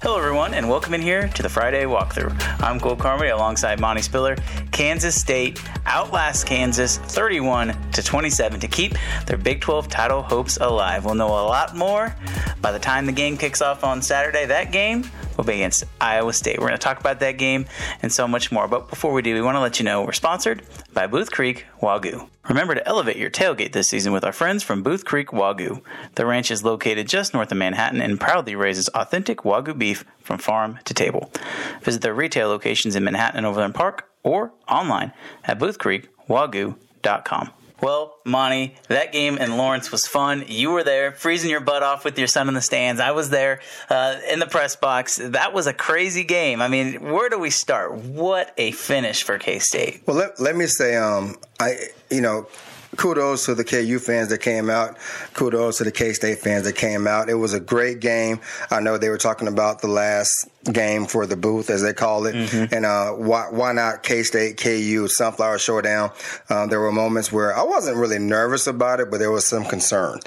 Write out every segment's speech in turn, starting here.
Hello, everyone, and welcome in here to the Friday walkthrough. I'm Cole Carmody alongside Monte Spiller. Kansas State outlasts Kansas 31 to 27 to keep their Big 12 title hopes alive. We'll know a lot more by the time the game kicks off on Saturday. That game will be against Iowa State. We're going to talk about that game and so much more. But before we do, we want to let you know we're sponsored by Booth Creek Wagyu. Remember to elevate your tailgate this season with our friends from Booth Creek Wagyu. The ranch is located just north of Manhattan and proudly raises authentic Wagyu beef from farm to table. Visit their retail locations in Manhattan and Overland Park or online at boothcreekwagyu.com. Well, Monte, that game in Lawrence was fun. You were there, freezing your butt off with your son in the stands. I was there uh, in the press box. That was a crazy game. I mean, where do we start? What a finish for K State. Well, let, let me say, um, I you know, kudos to the KU fans that came out. Kudos to the K State fans that came out. It was a great game. I know they were talking about the last game for the booth, as they call it, mm-hmm. and uh, why, why not K State, KU, Sunflower Showdown. Um, there were moments where I wasn't really nervous about it, but there was some concern.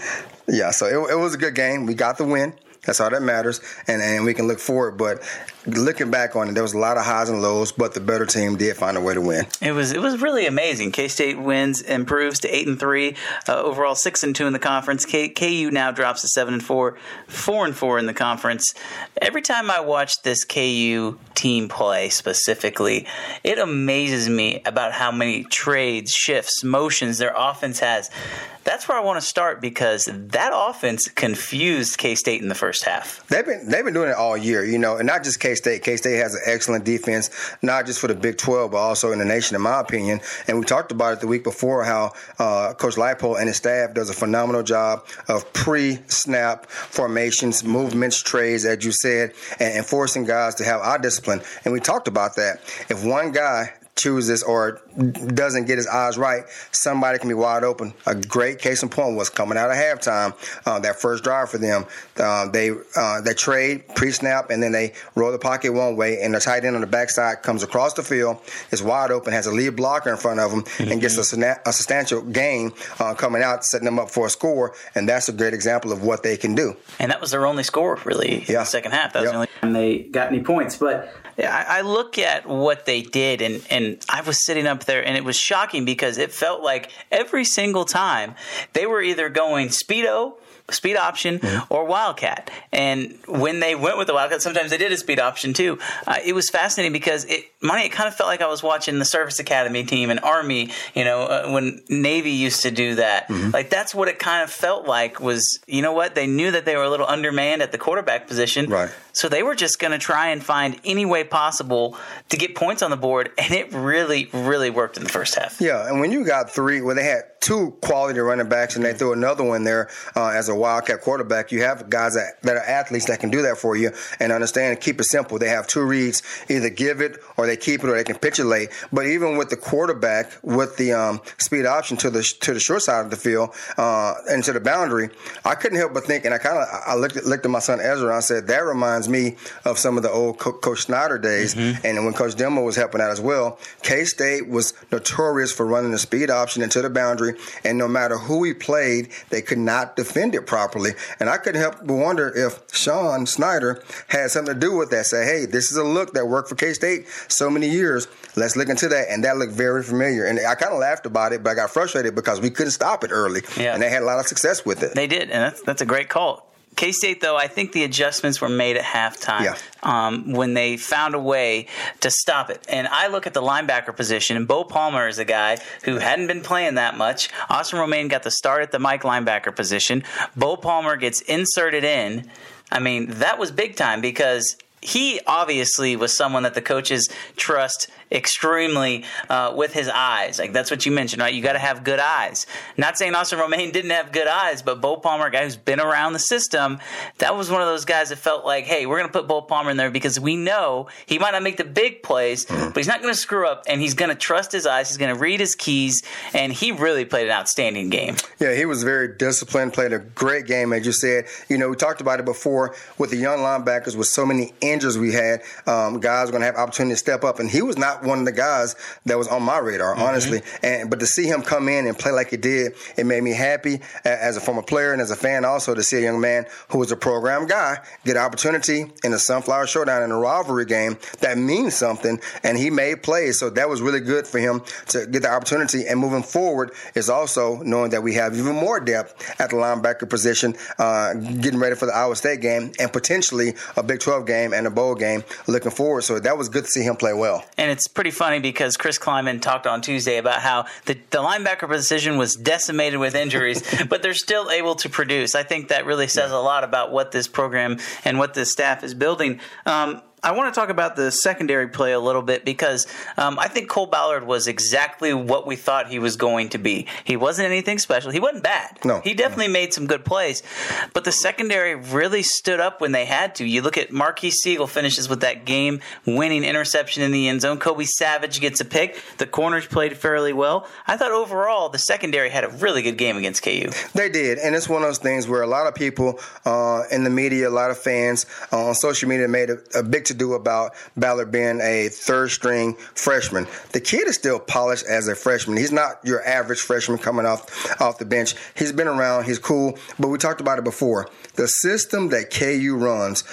Yeah, so it, it was a good game. We got the win. That's all that matters, and and we can look forward. But looking back on it, there was a lot of highs and lows, but the better team did find a way to win. It was it was really amazing. K State wins, improves to eight and three uh, overall, six and two in the conference. K- KU now drops to seven and four, four and four in the conference. Every time I watch this KU team play specifically, it amazes me about how many trades, shifts, motions their offense has that's where I want to start because that offense confused K State in the first half. They've been they've been doing it all year, you know, and not just K State. K State has an excellent defense, not just for the Big Twelve, but also in the nation, in my opinion. And we talked about it the week before how uh, Coach Leipold and his staff does a phenomenal job of pre-snap formations, movements, trades, as you said, and, and forcing guys to have eye discipline. And we talked about that. If one guy chooses or doesn't get his eyes right, somebody can be wide open. A great case in point was coming out of halftime, uh, that first drive for them. Uh, they uh, they trade pre-snap and then they roll the pocket one way, and the tight end on the backside comes across the field, is wide open, has a lead blocker in front of him, mm-hmm. and gets a, a, substantial gain uh, coming out, setting them up for a score. And that's a great example of what they can do. And that was their only score, really, yeah. in the second half. That was yep. the only time they got any points. But I, I look at what they did, and, and I was sitting up there, and it was shocking because it felt like every single time they were either going speedo speed option mm-hmm. or wildcat. And when they went with the wildcat, sometimes they did a speed option too. Uh, it was fascinating because it, Monte, it kind of felt like I was watching the Service Academy team and Army. You know, uh, when Navy used to do that, mm-hmm. like that's what it kind of felt like. Was you know what they knew that they were a little undermanned at the quarterback position, right? So they were just going to try and find any way possible to get points on the board, and it really, really worked in the first half. Yeah, and when you got three, well, they had two quality running backs, and they threw another one there uh, as a wildcat quarterback. You have guys that, that are athletes that can do that for you and understand and keep it simple. They have two reads: either give it or they keep it, or they can capitulate. But even with the quarterback with the um, speed option to the to the short side of the field uh, and to the boundary, I couldn't help but think, and I kind of I looked at, looked at my son Ezra, and I said that reminds me of some of the old Co- Coach Snyder days, mm-hmm. and when Coach Demo was helping out as well. K State was notorious for running the speed option into the boundary and no matter who he played, they could not defend it properly. And I couldn't help but wonder if Sean Snyder had something to do with that. Say, hey, this is a look that worked for K State so many years. Let's look into that. And that looked very familiar. And I kind of laughed about it, but I got frustrated because we couldn't stop it early. Yeah. And they had a lot of success with it. They did. And that's, that's a great call. K State, though, I think the adjustments were made at halftime yeah. um, when they found a way to stop it. And I look at the linebacker position, and Bo Palmer is a guy who hadn't been playing that much. Austin Romaine got the start at the Mike linebacker position. Bo Palmer gets inserted in. I mean, that was big time because he obviously was someone that the coaches trust extremely uh, with his eyes. Like that's what you mentioned, right? You got to have good eyes. Not saying Austin Romaine didn't have good eyes, but Bo Palmer, a guy who's been around the system, that was one of those guys that felt like, hey, we're going to put Bo Palmer in there because we know he might not make the big plays, but he's not going to screw up, and he's going to trust his eyes. He's going to read his keys, and he really played an outstanding game. Yeah, he was very disciplined, played a great game, as you said. You know, we talked about it before with the young linebackers with so many injuries we had. Um, guys were going to have opportunity to step up, and he was not one of the guys that was on my radar, mm-hmm. honestly. And but to see him come in and play like he did, it made me happy as a former player and as a fan also to see a young man who was a program guy get an opportunity in a Sunflower Showdown in a rivalry game that means something, and he made plays. So that was really good for him to get the opportunity. And moving forward is also knowing that we have even more depth at the linebacker position, uh, getting ready for the Iowa State game and potentially a Big 12 game and a bowl game looking forward. So that was good to see him play well. And it's pretty funny because Chris Klieman talked on Tuesday about how the, the linebacker position was decimated with injuries, but they're still able to produce. I think that really says a lot about what this program and what this staff is building. Um, I want to talk about the secondary play a little bit because um, I think Cole Ballard was exactly what we thought he was going to be. He wasn't anything special. He wasn't bad. No, he definitely no. made some good plays, but the secondary really stood up when they had to. You look at Marques Sigle finishes with that game-winning interception in the end zone. Kobe Savage gets a pick. The corners played fairly well. I thought overall the secondary had a really good game against KU. They did, and it's one of those things where a lot of people uh, in the media, a lot of fans uh, on social media made a, a big to do about Ballard being a third string freshman. The kid is still polished as a freshman. He's not your average freshman coming off off the bench. He's been around. He's cool. But we talked about it before. The system that KU runs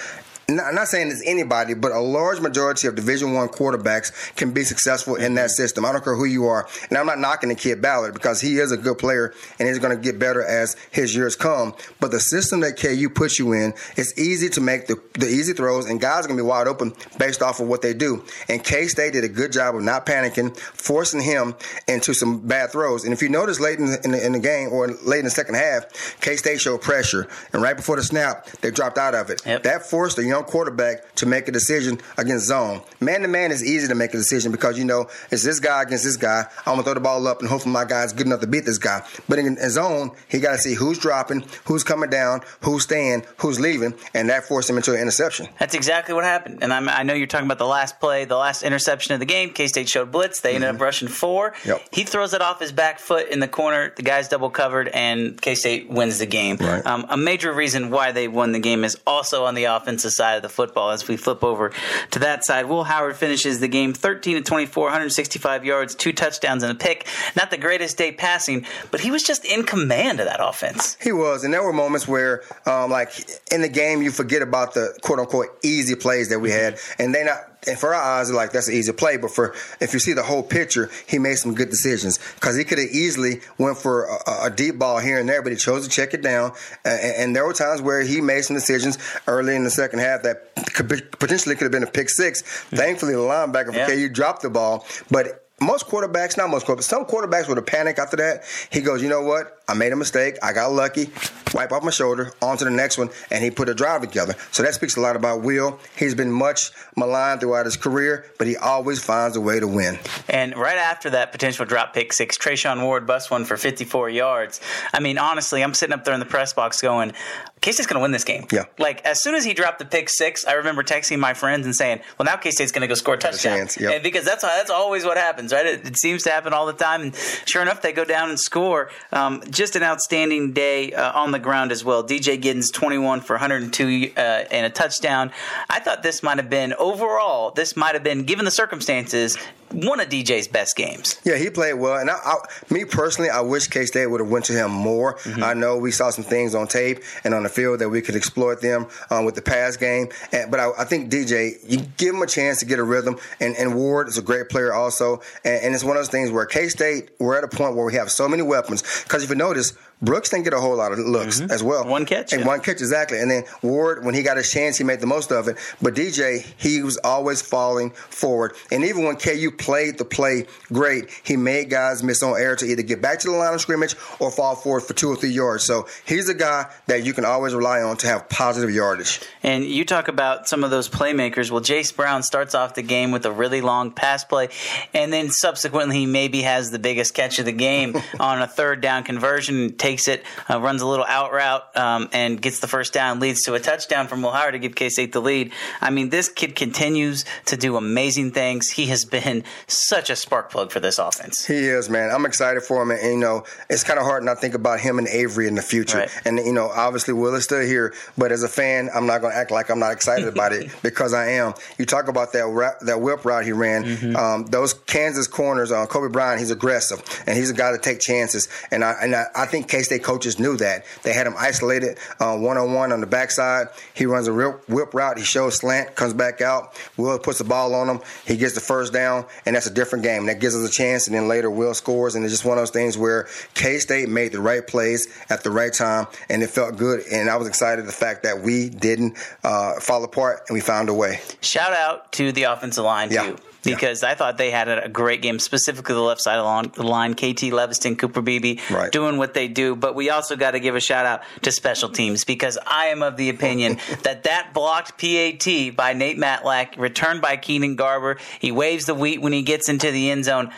I'm not saying it's anybody, but a large majority of Division One quarterbacks can be successful in that system. I don't care who you are, and I'm not knocking the kid Ballard because he is a good player and he's going to get better as his years come. But the system that KU puts you in, it's easy to make the, the easy throws, and guys are going to be wide open based off of what they do. And K State did a good job of not panicking, forcing him into some bad throws. And if you notice late in the, in the, in the game or late in the second half, K State showed pressure, and right before the snap, they dropped out of it. Yep. That forced the young quarterback to make a decision against zone. Man to man is easy to make a decision because you know it's this guy against this guy. I'm gonna throw the ball up and hopefully my guy's good enough to beat this guy. But in, in zone, he got to see who's dropping, who's coming down, who's staying, who's leaving, and that forced him into an interception. That's exactly what happened. And I'm, i know you're talking about the last play, the last interception of the game. K State showed blitz. They ended mm-hmm. up rushing four. Yep. He throws it off his back foot in the corner. The guy's double covered, and K State wins the game. Right. Um, a major reason why they won the game is also on the offensive side of the football. As we flip over to that side, Will Howard finishes the game 13 to 24, 165 yards, two touchdowns, and a pick. Not the greatest day passing, but he was just in command of that offense. He was, and there were moments where, um, like in the game, you forget about the quote unquote easy plays that we had, and they not and for our eyes, like that's an easy play. But for if you see the whole picture, he made some good decisions because he could have easily went for a, a, deep ball here and there, but he chose to check it down. And, and, there were times where he made some decisions early in the second half that could be, potentially could have been a pick 6 mm-hmm. Thankfully, the linebacker for yeah. KU dropped the ball, but most quarterbacks, not most quarterbacks, some quarterbacks would have panicked after that. He goes, you know what? I made a mistake. I got lucky. Wipe off my shoulder, on to the next one, and he put a drive together. So that speaks a lot about Will. He's been much maligned throughout his career, but he always finds a way to win. And right after that potential drop pick six, Treshaun Ward bust one for 54 yards. I mean, honestly, I'm sitting up there in the press box going, K State's going to win this game. Yeah. Like, as soon as he dropped the pick six, I remember texting my friends and saying, well, now K State's going to go score a touchdown. Chance, yep. And because that's, that's always what happens, right? It, it, seems to happen all the time. And sure enough, they go down and score. Um, just an outstanding day uh, on the ground as well. DJ Giddens, 21 for 102 uh, and a touchdown. I thought this might have been, overall, this might have been, given the circumstances, one of DJ's best games. Yeah, he played well, and I, I, me personally, I wish K State would have went to him more. Mm-hmm. I know we saw some things on tape and on the field that we could exploit them um, with the pass game, and, but I, I, think DJ, you give him a chance to get a rhythm, and, and Ward is a great player also, and, and it's one of those things where K State we're at a point where we have so many weapons because if you notice Brooks didn't get a whole lot of looks mm-hmm. as well. One catch. And yeah. one catch, exactly. And then Ward, when he got his chance, he made the most of it. But DJ, he was always falling forward. And even when KU played the play great. He made guys miss on air to either get back to the line of scrimmage or fall forward for two or three yards. So he's a guy that you can always rely on to have positive yardage. And you talk about some of those playmakers. Well, Jayce Brown starts off the game with a really long pass play, and then subsequently he maybe has the biggest catch of the game on a third down conversion, takes it, uh, runs a little out route, um, and gets the first down, leads to a touchdown from Will Howard to give K State the lead. I mean, this kid continues to do amazing things. He has been such a spark plug for this offense. He is, man. I'm excited for him, and, and you know, it's kind of hard not think about him and Avery in the future. Right. And you know, obviously Will is still here, but as a fan, I'm not going to act like I'm not excited about it because I am. You talk about that ra- that whip route he ran. Mm-hmm. Um, those Kansas corners, uh, Cobee Bryant, he's aggressive and he's a guy to take chances. And I and I, I think K State coaches knew that. They had him isolated one on one on the backside. He runs a real whip route. He shows slant, comes back out. Will puts the ball on him. He gets the first down, and that's a different game. That gives us a chance. And then later, Will scores, and it's just one of those things where K State made the right plays at the right time, and it felt good. And I was excited the fact that we didn't uh, fall apart and we found a way. Shout out to the offensive line Yeah. too. Because I thought they had a a great game, specifically the left side along the line. KT Leviston, Cooper Beebe, Right. doing what they do. But we also got to give a shout out to special teams because I am of the opinion that that blocked PAT by Nate Matlack, returned by Keenan Garber, he waves the wheat when he gets into the end zone.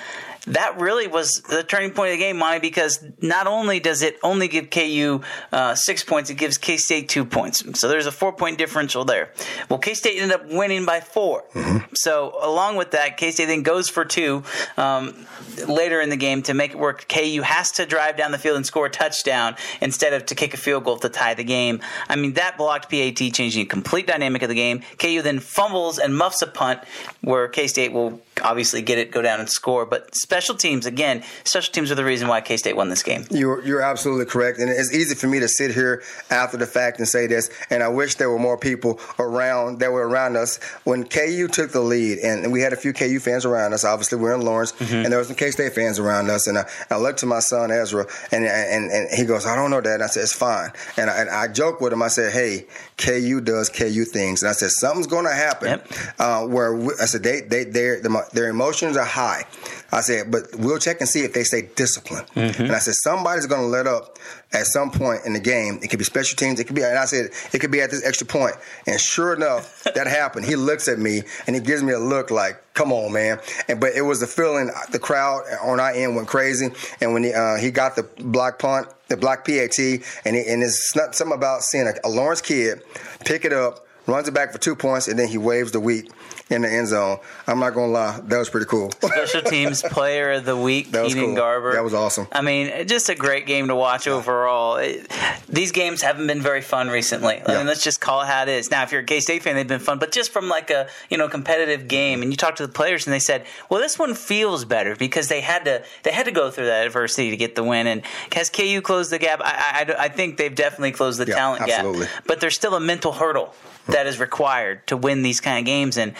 That really was the turning point of the game, Monte, because not only does it only give KU uh, six points, it gives K State two points. So there's a four point differential there. Well, K State ended up winning by 4 So along with that, K State then goes for two um, later in the game to make it work. KU has to drive down the field and score a touchdown instead of to kick a field goal to tie the game. I mean, that blocked PAT, changing the complete dynamic of the game. KU then fumbles and muffs a punt where K State will obviously get it, go down and score. But special teams, again, special teams are the reason why K State won this game. You're, you're absolutely correct. And it's easy for me to sit here after the fact and say this. And I wish there were more people around that were around us when KU took the lead. And we had a few KU fans around us. Obviously, we're in Lawrence. And there were some K State fans around us. And I, I looked to my son, Ezra, and, and, and he goes, I don't know, Dad. And I said, It's fine. And I, and I joked with him. I said, Hey, KU does KU things. And I said, Something's going to happen. Yep. Uh, where we, I said, they, they, their, their emotions are high. I said, but we'll check and see if they stay disciplined. And I said, somebody's going to let up at some point in the game. It could be special teams. It could be, and I said, it could be at this extra point. And sure enough, that happened. He looks at me and he gives me a look like, come on, man. And but it was the feeling. The crowd on our end went crazy. And when he uh, he got the block punt, the block PAT, and it, and it's not something about seeing a, a Lawrence kid pick it up, runs it back for two points, and then he waves the wheat in the end zone. I'm not gonna lie, that was pretty cool. Special teams player of the week, That Keenan cool. Garber. That was awesome. I mean, just a great game to watch overall. It- these games haven't been very fun recently. I Yeah. mean, let's just call it how it is. Now, if you're a K State fan, they've been fun, but just from like a you know competitive game, and you talk to the players, and they said, "Well, this one feels better because they had to they had to go through that adversity to get the win." And has KU closed the gap? I I, I think they've definitely closed the Yeah, talent absolutely. gap, but there's still a mental hurdle that is required to win these kind of games, and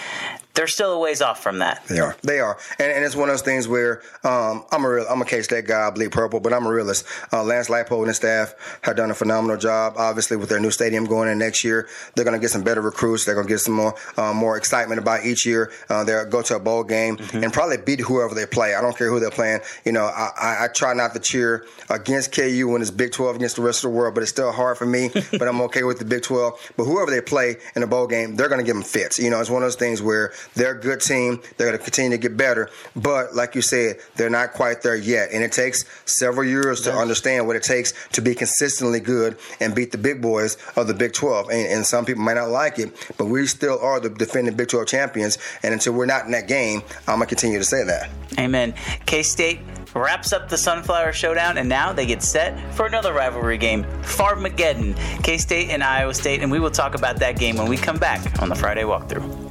they're still a ways off from that. They are. They are. And, and it's one of those things where um, I'm a real, I'm a K State guy, I bleed purple, but I'm a realist. Uh, Lance Leipold and his staff have done a phenomenal job. Obviously, with their new stadium going in next year, they're going to get some better recruits. They're going to get some more uh, more excitement about each year. Uh, they'll go to a bowl game and probably beat whoever they play. I don't care who they're playing. You know, I, I, I try not to cheer against KU when it's Big 12 against the rest of the world, but it's still hard for me. but I'm okay with the Big 12. But whoever they play in a bowl game, they're going to give them fits. You know, it's one of those things where they're a good team. They're going to continue to get better. But like you said, they're not quite there yet. And it takes several years to understand what it takes to be consistently good and beat the big boys of the Big 12. And, and some people might not like it, but we still are the defending Big 12 champions. And until we're not in that game, I'm going to continue to say that. Amen. K State wraps up the Sunflower Showdown, and now they get set for another rivalry game, Farmageddon, K State and Iowa State. And we will talk about that game when we come back on the Friday walkthrough.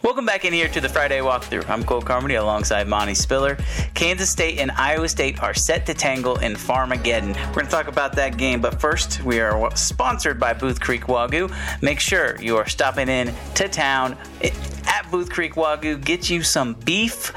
Welcome back in here to the Friday walkthrough. I'm Cole Carmody alongside Monte Spiller. Kansas State and Iowa State are set to tangle in Farmageddon. We're going to talk about that game, but first, we are sponsored by Booth Creek Wagyu. Make sure you are stopping in to town eh, at Booth Creek Wagyu. Get you some beef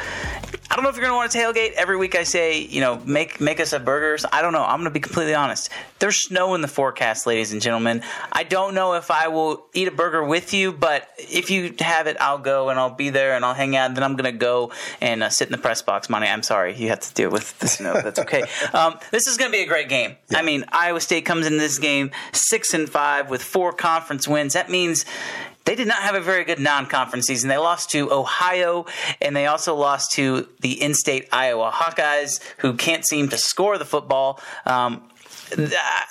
I don't know if you're going to want to tailgate. Every week I say, you know, make make us a burgers. I don't know. I'm going to be completely honest. There's snow in the forecast, ladies and gentlemen. I don't know if I will eat a burger with you, but if you have it, I'll go and I'll be there and I'll hang out. And then I'm going to go and uh, sit in the press box. Monte, I'm sorry. You have to deal with the snow. That's okay. um, this is going to be a great game. Yeah. I mean, Iowa State comes into this game six and five with four conference wins. That means they did not have a very good non-conference season. They lost to Ohio, and they also lost to the in-state Iowa Hawkeyes, who can't seem to score the football. Um,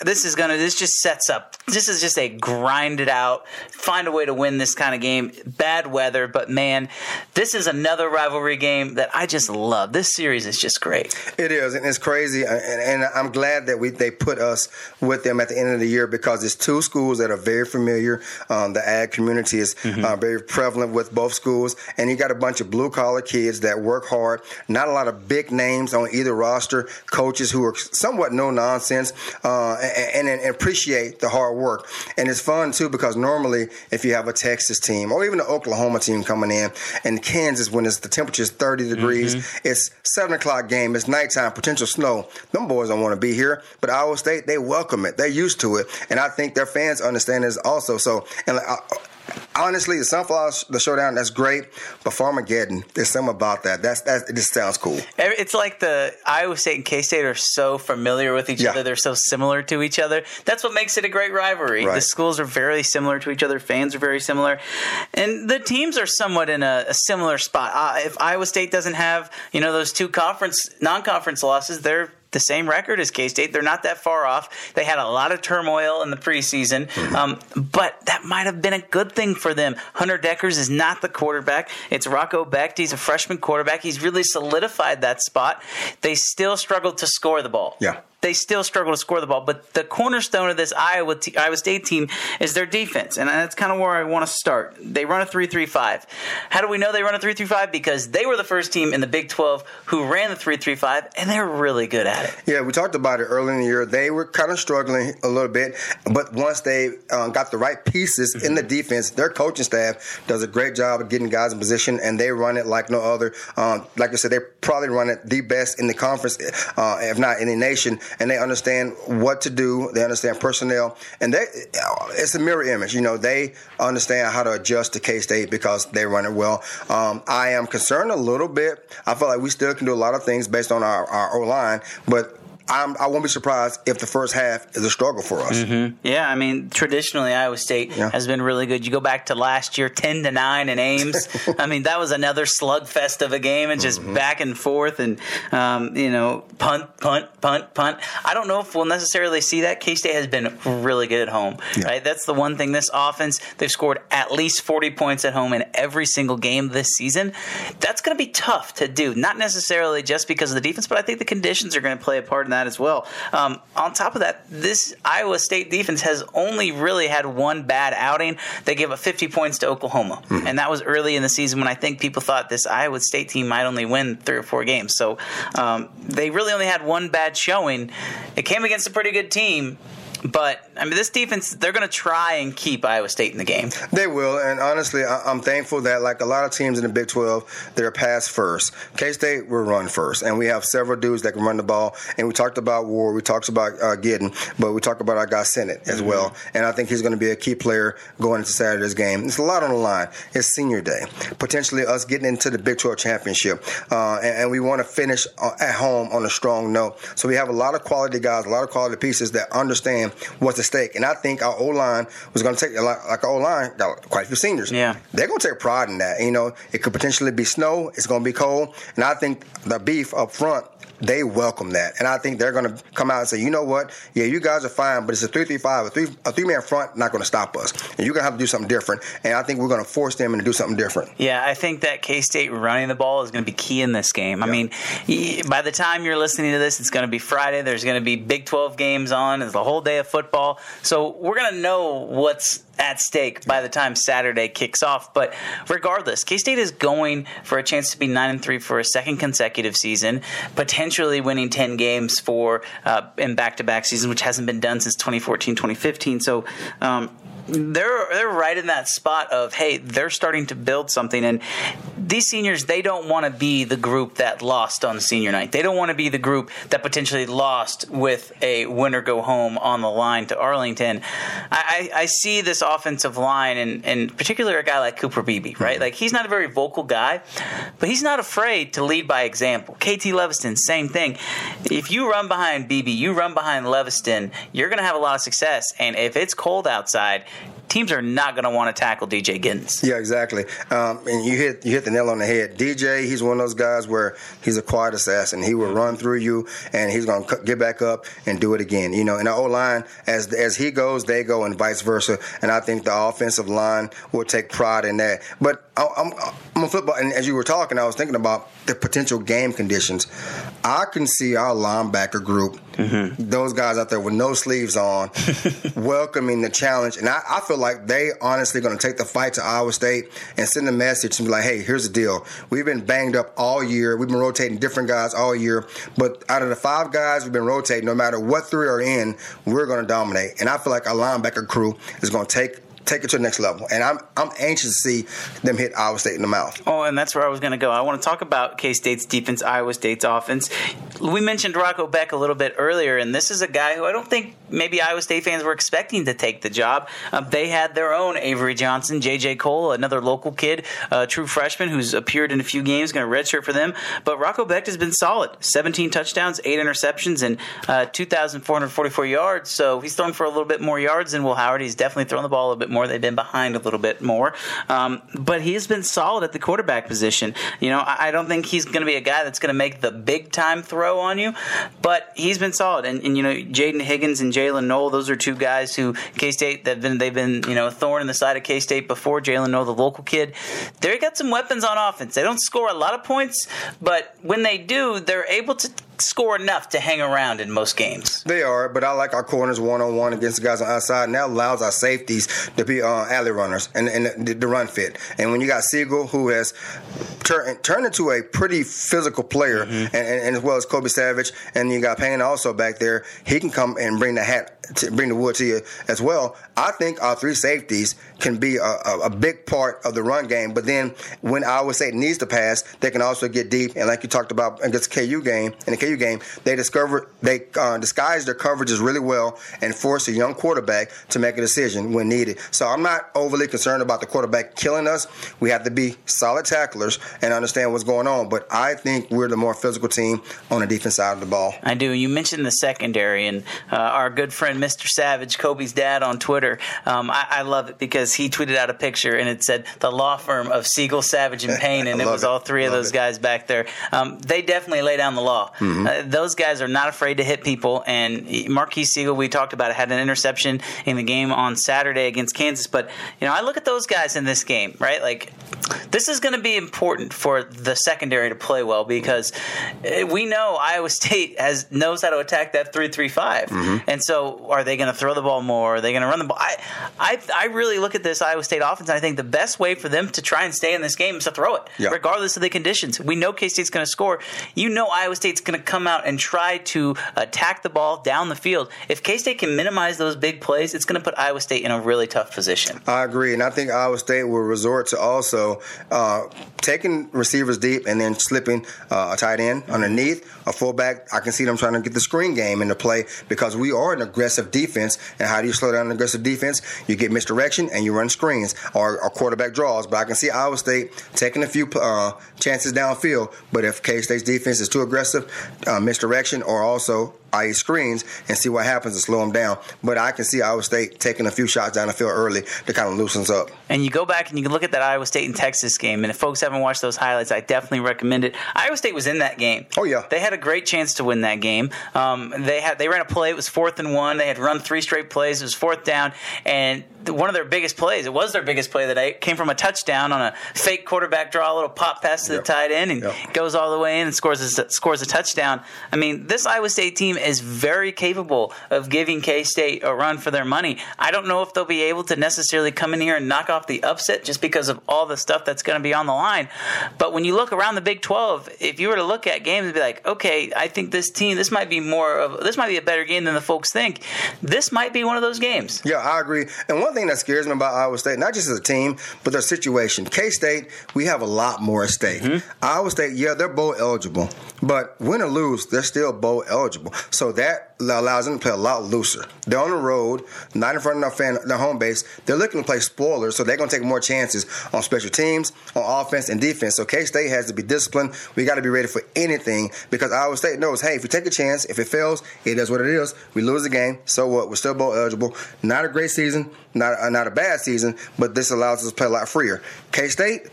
this is gonna this just sets up this is just a grind it out find a way to win this kind of game. Bad weather but man this is another rivalry game that i just love. This series is just great. It is and it's crazy and, and i'm glad that we they put us with them at the end of the year because it's two schools that are very familiar. Um, the ag community is mm-hmm. uh, very prevalent with both schools and you got a bunch of blue collar kids that work hard. Not a lot of big names on either roster coaches who are somewhat no nonsense uh, and, and, appreciate the hard work. And it's fun too because normally if you have a Texas team or even an Oklahoma team coming in, and Kansas when it's the temperature is 30 degrees, mm-hmm. it's seven o'clock game, it's nighttime, potential snow. Them boys don't want to be here, but Iowa State they welcome it, they're used to it, and I think their fans understand this also. So and. Uh, honestly, the Sunflower, the Showdown, that's great. But Farmageddon, there's something about that. That's that. It just sounds cool. It's like the Iowa State and K State are so familiar with each yeah. other. They're so similar to each other. That's what makes it a great rivalry. Right. The schools are very similar to each other. Fans are very similar, and the teams are somewhat in a, a similar spot. Uh, if Iowa State doesn't have you know those two conference non-conference losses, they're the same record as K State. They're not that far off. They had a lot of turmoil in the preseason, mm-hmm. um, but that might have been a good thing for them. Hunter Dekkers is not the quarterback. It's Rocco Becht. He's a freshman quarterback. He's really solidified that spot. They still struggled to score the ball. Yeah they still struggle to score the ball. But the cornerstone of this Iowa t- Iowa State team is their defense, and that's kind of where I want to start. They run a three-three-five. How do we know they run a three-three-five? Because they were the first team in the Big Twelve who ran the three-three-five, and they're really good at it. Yeah, we talked about it early in the year. They were kind of struggling a little bit, but once they um, got the right pieces mm-hmm. in the defense, their coaching staff does a great job of getting guys in position, and they run it like no other. Um, like I said, they probably run it the best in the conference, uh, if not in the nation, and they understand what to do. They understand personnel, and they it's a mirror image. You know, they understand how to adjust to K State because they run it well. Um, I am concerned a little bit. I feel like we still can do a lot of things based on our, our O line, but I'm, I will not be surprised if the first half is a struggle for us. Mm-hmm. Yeah, I mean, traditionally Iowa State yeah. has been really good. You go back to last year, ten to nine in Ames. I mean, that was another slugfest of a game, and just mm-hmm. back and forth, and um, you know, punt, punt, punt, punt. I don't know if we'll necessarily see that. K State has been really good at home. Yeah. Right, that's the one thing. This offense, they've scored at least forty points at home in every single game this season. That's going to be tough to do. Not necessarily just because of the defense, but I think the conditions are going to play a part in that as well. Um, on top of that, this Iowa State defense has only really had one bad outing. They gave up 50 points to Oklahoma, mm-hmm. and that was early in the season when I think people thought this Iowa State team might only win three or four games. So um, they really only had one bad showing. It came against a pretty good team, but I mean, this defense, they're going to try and keep Iowa State in the game. They will, and honestly, I'm thankful that like a lot of teams in the Big 12, they're pass first. K State will run first, and we have several dudes that can run the ball. And we talked about Ward, we talked about uh, Gidden, but we talked about our guy Sinnott as mm-hmm. well. And I think he's going to be a key player going into Saturday's game. It's a lot on the line. It's senior day, potentially us getting into the Big 12 championship, uh, and, and, we want to finish uh, at home on a strong note. So we have a lot of quality guys, a lot of quality pieces that understand what's at stake. And I think our O line was going to take like our O line got quite a few seniors. Yeah, they're going to take pride in that. You know, it could potentially be snow. It's going to be cold, and I think the beef up front they welcome that. And I think they're going to come out and say, you know what? Yeah, you guys are fine, but it's a 335, a three, a three man front, not going to stop us. And you're going to have to do something different. And I think we're going to force them to do something different. Yeah, I think that K State running the ball is going to be key in this game. I mean, by the time you're listening to this, it's going to be Friday. There's going to be Big 12 games on. It's the whole day of football. So we're going to know what's at stake by the time Saturday kicks off. But regardless, K State is going for a chance to be nine and three for a second consecutive season, potentially winning ten games for uh, in back to back season, which hasn't been done since 2014, 2015. So. Um, they're they're right in that spot of hey they're starting to build something. And these seniors they don't want to be the group that lost on senior night. They don't want to be the group that potentially lost with a winner go home on the line to Arlington. I, I, I see this offensive line and in particular a guy like Cooper Beebe right? Mm-hmm. Like he's not a very vocal guy but he's not afraid to lead by example. KT Leviston same thing. If you run behind Beebe you run behind Leviston you're gonna have a lot of success. And if it's cold outside teams are not going to want to tackle DJ Giddens. Yeah, exactly. Um, and you hit you hit the nail on the head. DJ, he's one of those guys where he's a quiet assassin. He will run through you, and he's going to get back up and do it again. You know, in the O line, as as he goes, they go, and vice versa. And I think the offensive line will take pride in that. But I'm, I'm a football, and as you were talking, I was thinking about the potential game conditions. I can see our linebacker group, mm-hmm. those guys out there with no sleeves on, welcoming the challenge. And I, I feel like they honestly going to take the fight to Iowa State and send a message and be like, hey, here's the deal. We've been banged up all year. We've been rotating different guys all year. But out of the five guys we've been rotating, no matter what three are in, we're going to dominate. And I feel like our linebacker crew is going to take take it to the next level. And I'm I'm anxious to see them hit Iowa State in the mouth. Oh, and that's where I was going to go. I want to talk about K State's defense, Iowa State's offense. We mentioned Rocco Becht a little bit earlier, and this is a guy who I don't think maybe Iowa State fans were expecting to take the job. Uh, they had their own Avery Johnson, J.J. Kohl, another local kid, true freshman who's appeared in a few games, going to redshirt for them. But Rocco Becht has been solid 17 touchdowns, 8 interceptions, and uh, 2,444 yards. So he's thrown for a little bit more yards than Will Howard. He's definitely thrown the ball a little bit more. They've been behind a little bit more. Um, but he's been solid at the quarterback position. You know, I, I don't think he's going to be a guy that's going to make the big time throw on you, but he's been solid. And, and you know, Jaden Higgins and Jaylin Noel, those are two guys who K State they've been they've been you know a thorn in the side of K State before. Jaylin Noel, the local kid, they got some weapons on offense. They don't score a lot of points, but when they do, they're able to score enough to hang around in most games. They are, but I like our corners one on one against the guys on outside, and that allows our safeties to be uh, alley runners and, and the, the, run fit. And when you got Sigle, who has turned turned into a pretty physical player, mm-hmm. and, and, and, as well as Kobe Savage, and you got Payne also back there, he can come and bring the hat, to bring the wood to you as well. I think our three safeties can be a, a, a big part of the run game. But then when Iowa State needs to pass, they can also get deep. And like you talked about against the KU game, in the Game, they discover they uh, disguise their coverages really well and force a young quarterback to make a decision when needed. So I'm not overly concerned about the quarterback killing us. We have to be solid tacklers and understand what's going on. But I think we're the more physical team on the defense side of the ball. I do. You mentioned the secondary, and uh, our good friend Mr. Savage, Kobe's dad, on Twitter. Um, I, I, love it because he tweeted out a picture and it said the law firm of Sigle, Savage, and Payne, and it was it. all three of those it. guys back there. Um, they definitely lay down the law. Mm-hmm. Uh, those guys are not afraid to hit people. And Marques Sigle, we talked about had an interception in the game on Saturday against Kansas. But you know, I look at those guys in this game, right? Like this is going to be important for the secondary to play well because uh, we know Iowa State has knows how to attack that three three five, mm-hmm. and so are they going to throw the ball more? Are they going to run the ball? I, I, I really look at this Iowa State offense, and I think the best way for them to try and stay in this game is to throw it, yeah. regardless of the conditions. We know K State's going to score. You know Iowa State's going to come out and try to attack the ball down the field. If K State can minimize those big plays, it's going to put Iowa State in a really tough position. I agree, and I think Iowa State will resort to also uh, taking receivers deep and then slipping uh, a tight end underneath a fullback. I can see them trying to get the screen game into play because we are an aggressive defense. And how do you slow down an aggressive defense? You get misdirection and you run screens or, or quarterback draws. But I can see Iowa State taking a few uh, chances downfield. But if K State's defense is too aggressive, uh, misdirection or also i.e. screens, and see what happens to slow them down. But I can see Iowa State taking a few shots down the field early to kind of loosens up. And you go back and you can look at that Iowa State and Texas game, and if folks haven't watched those highlights, I definitely recommend it. Iowa State was in that game. Oh yeah, they had a great chance to win that game. Um, they had they ran a play. It was fourth and one. They had run three straight plays. It was fourth down, and one of their biggest plays. It was their biggest play that night. Came from a touchdown on a fake quarterback draw, a little pop pass to yep. the tight end, and yep. goes all the way in and scores a, scores a touchdown. I mean, this Iowa State team is very capable of giving K State a run for their money. I don't know if they'll be able to necessarily come in here and knock off the upset just because of all the stuff that's going to be on the line. But when you look around the Big 12, if you were to look at games and be like, okay, I think this team, this might be more of, this might be a better game than the folks think. This might be one of those games. Yeah, I agree. And one thing that scares me about Iowa State, not just as a team, but their situation. K State, we have a lot more at stake. Mm-hmm. Iowa State, yeah, they're bowl eligible, but win or lose, they're still bowl eligible. So that allows them to play a lot looser. They're on the road, not in front of their, fan, their home base. They're looking to play spoilers, so they're going to take more chances on special teams, on offense, and defense. So K State has to be disciplined. We got to be ready for anything because Iowa State knows, hey, if we take a chance, if it fails, it is what it is. We lose the game, so what? We're still bowl eligible. Not a great season, not a, not a bad season, but this allows us to play a lot freer. K State,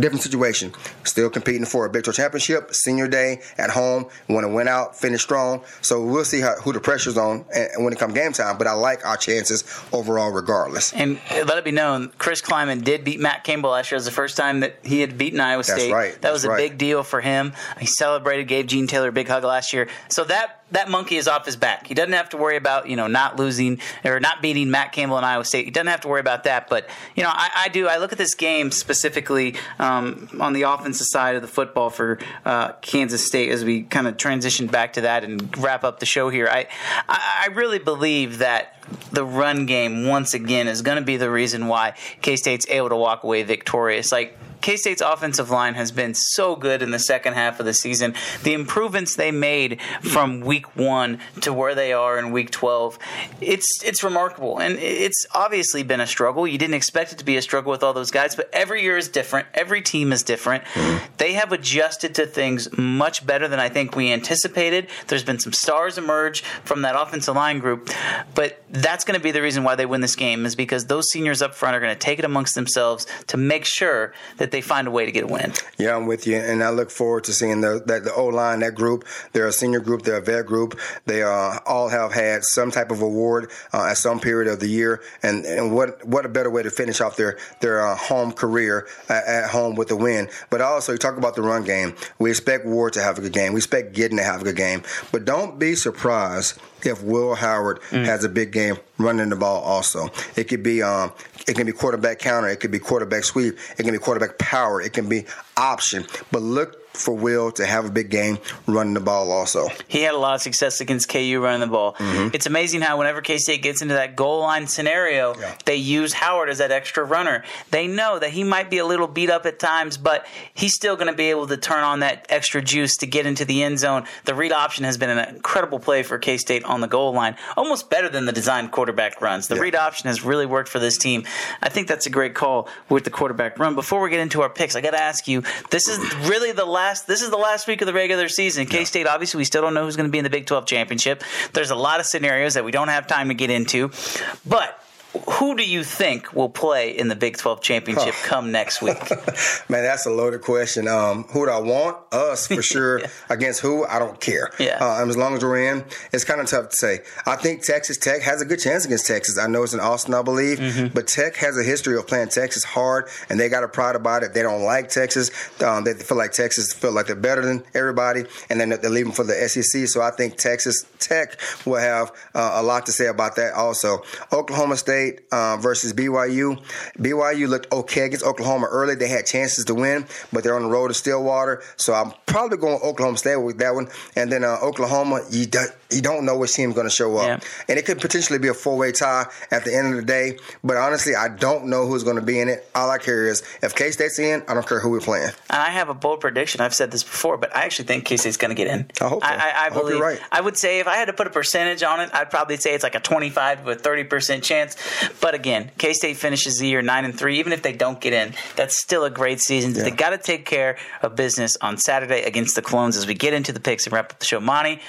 different situation. Still competing for a Big 12 championship, senior day at home. Want to win out, finish strong. So we'll see how, who the pressure's on and when it comes game time. But I like our chances overall, regardless. And let it be known, Chris Klieman did beat Matt Campbell last year. It was the first time that he had beaten Iowa State. That's right. That That's was a right. big deal for him. He celebrated, gave Gene Taylor a big hug last year. So that that monkey is off his back. He doesn't have to worry about you know not losing or not beating Matt Campbell in Iowa State. He doesn't have to worry about that. But you know, I, I do. I look at this game specifically um, on the offensive side of the football for uh, Kansas State as we kind of transition back to that and wrap up the show here. I, I really believe that the run game once again is going to be the reason why K State's able to walk away victorious. Like K State's offensive line has been so good in the second half of the season. The improvements they made from week one to where they are in week 12, it's it's remarkable. And it's obviously been a struggle. You didn't expect it to be a struggle with all those guys, but every year is different. Every team is different. Mm-hmm. They have adjusted to things much better than I think we anticipated. There's been some stars emerge from that offensive line group, but that's going to be the reason why they win this game is because those seniors up front are going to take it amongst themselves to make sure that they find a way to get a win. Yeah, I'm with you, and I look forward to seeing the that the O line, that group. They're a senior group, they're a vet group. They uh, all have had some type of award uh, at some period of the year, and and what what a better way to finish off their their uh, home career at, at home with a win. But also, you talk about the run game. We expect Ward to have a good game. We expect Gidden to have a good game, but don't be surprised if Will Howard mm. has a big game running the ball also. It could be um, it can be quarterback counter, it could be quarterback sweep, it can be quarterback power, it can be option. But look for Will to have a big game running the ball also. He had a lot of success against KU running the ball. Mm-hmm. It's amazing how whenever K State gets into that goal line scenario, yeah. they use Howard as that extra runner. They know that he might be a little beat up at times, but he's still going to be able to turn on that extra juice to get into the end zone. The read option has been an incredible play for K State on the goal line, almost better than the designed quarterback runs. The yeah. read option has really worked for this team. I think that's a great call with the quarterback run. Before we get into our picks, I got to ask you this is really the last last this is the last week of the regular season. K State obviously we still don't know who's going to be in the Big 12 championship. There's a lot of scenarios that we don't have time to get into. But who do you think will play in the Big 12 championship oh. come next week? Man, that's a loaded question. Um, who do I want? Us, for sure. yeah. Against who? I don't care. Yeah. Uh, as long as we're in, it's kind of tough to say. I think Texas Tech has a good chance against Texas. I know it's in Austin, I believe, mm-hmm. but Tech has a history of playing Texas hard, and they got a pride about it. They don't like Texas. Um, they feel like Texas feel like they're better than everybody, and then they're leaving for the SEC. So I think Texas Tech will have uh, a lot to say about that also. Oklahoma State State uh, versus BYU. BYU looked okay against Oklahoma early. They had chances to win, but they're on the road to Stillwater. So I'm probably going Oklahoma State with that one. And then uh, Oklahoma, you, do, you don't know which team's going to show up. Yeah. And it could potentially be a four way tie at the end of the day. But honestly, I don't know who's going to be in it. All I care is if K State's in, I don't care who we're playing. And I have a bold prediction. I've said this before, but I actually think K State's going to get in. I hope so. I, I, I, I believe. right. I would say if I had to put a percentage on it, I'd probably say it's like a 25 to a 30 percent chance. But again, K State finishes the year nine and three. Even if they don't get in, that's still a great season. Yeah. They got to take care of business on Saturday against the Clones. As we get into the picks and wrap up the show, Monte,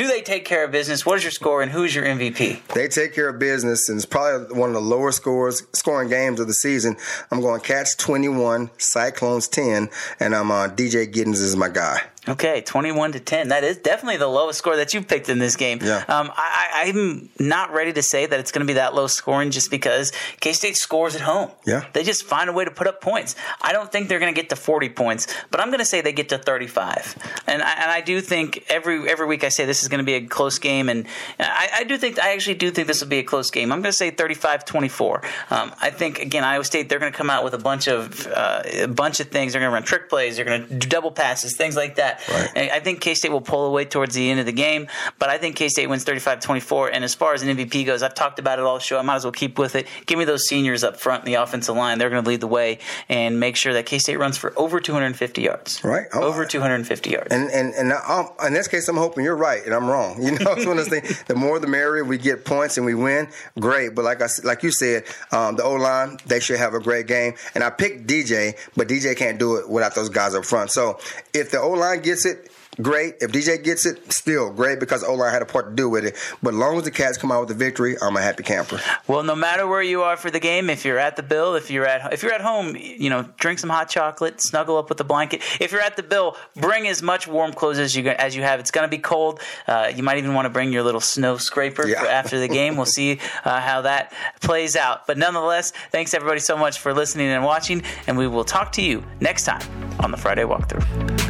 do they take care of business? What is your score, and who's your MVP? They take care of business, and it's probably one of the lower scores scoring games of the season. I'm going Cats 21, Cyclones 10, and I'm uh, DJ Giddens is my guy. Okay, 21 to 10. That is definitely the lowest score that you picked in this game. Yeah. Um, I, am not ready to say that it's going to be that low scoring just because K State scores at home. Yeah. They just find a way to put up points. I don't think they're going to get to 40 points, but I'm going to say they get to 35. And I, and I do think every every week I say this is going to be a close game, and I, I, do think I actually do think this will be a close game. I'm going to say 35-24. Um, I think again Iowa State they're going to come out with a bunch of uh, a bunch of things. They're going to run trick plays. They're going to do double passes, things like that. Right. I think K State will pull away towards the end of the game, but I think K State wins 35-24. And as far as an MVP goes, I've talked about it all show. I might as well keep with it. Give me those seniors up front in the offensive line. They're going to lead the way and make sure that K State runs for over 250 yards. Right. Oh, over 250 yards. And and and now, in this case, I'm hoping you're right and I'm wrong. You know, it's one of those things. The more the merrier. We get points and we win. Great. But like I like you said, um, the O line they should have a great game. And I picked DJ, but DJ can't do it without those guys up front. So if the O line gets it, great. If DJ gets it, still great because O line had a part to do with it. But as long as the Cats come out with a victory, I'm a happy camper. Well, no matter where you are for the game, if you're at the Bill, if you're at if you're at home, you know, drink some hot chocolate, snuggle up with a blanket. If you're at the Bill, bring as much warm clothes as you as you have. It's going to be cold. Uh, you might even want to bring your little snow scraper yeah. after the game. We'll see uh, how that plays out. But nonetheless, thanks everybody so much for listening and watching, and we will talk to you next time on the Friday Walkthrough.